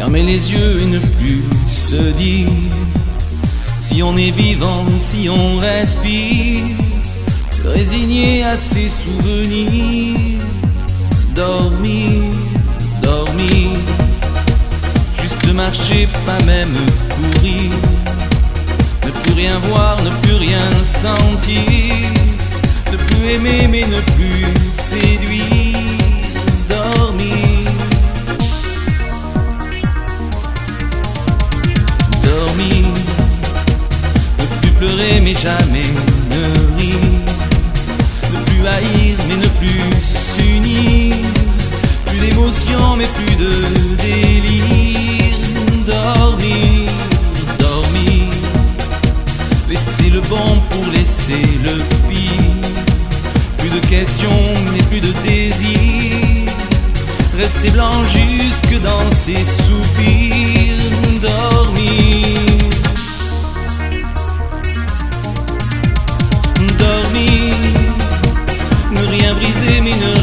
fermer les yeux et ne plus se dire si on est vivant, si on respire, se résigner à ses souvenirs, dormir, dormir, juste marcher, pas même courir, ne plus rien voir, ne plus rien sentir, ne plus aimer mais ne plus pleurer mais jamais ne rire, ne plus haïr mais ne plus s'unir, plus d'émotion mais plus de délire. Dormir, dormir, laisser le bon pour laisser le pire, plus de questions mais plus de désir, rester blanc jusque dans ses soupirs. Ne rien briser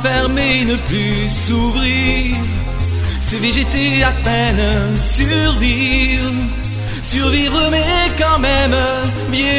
s'enfermer, ne plus s'ouvrir. C'est végéter à peine, survivre. Survivre mais quand même vieillir.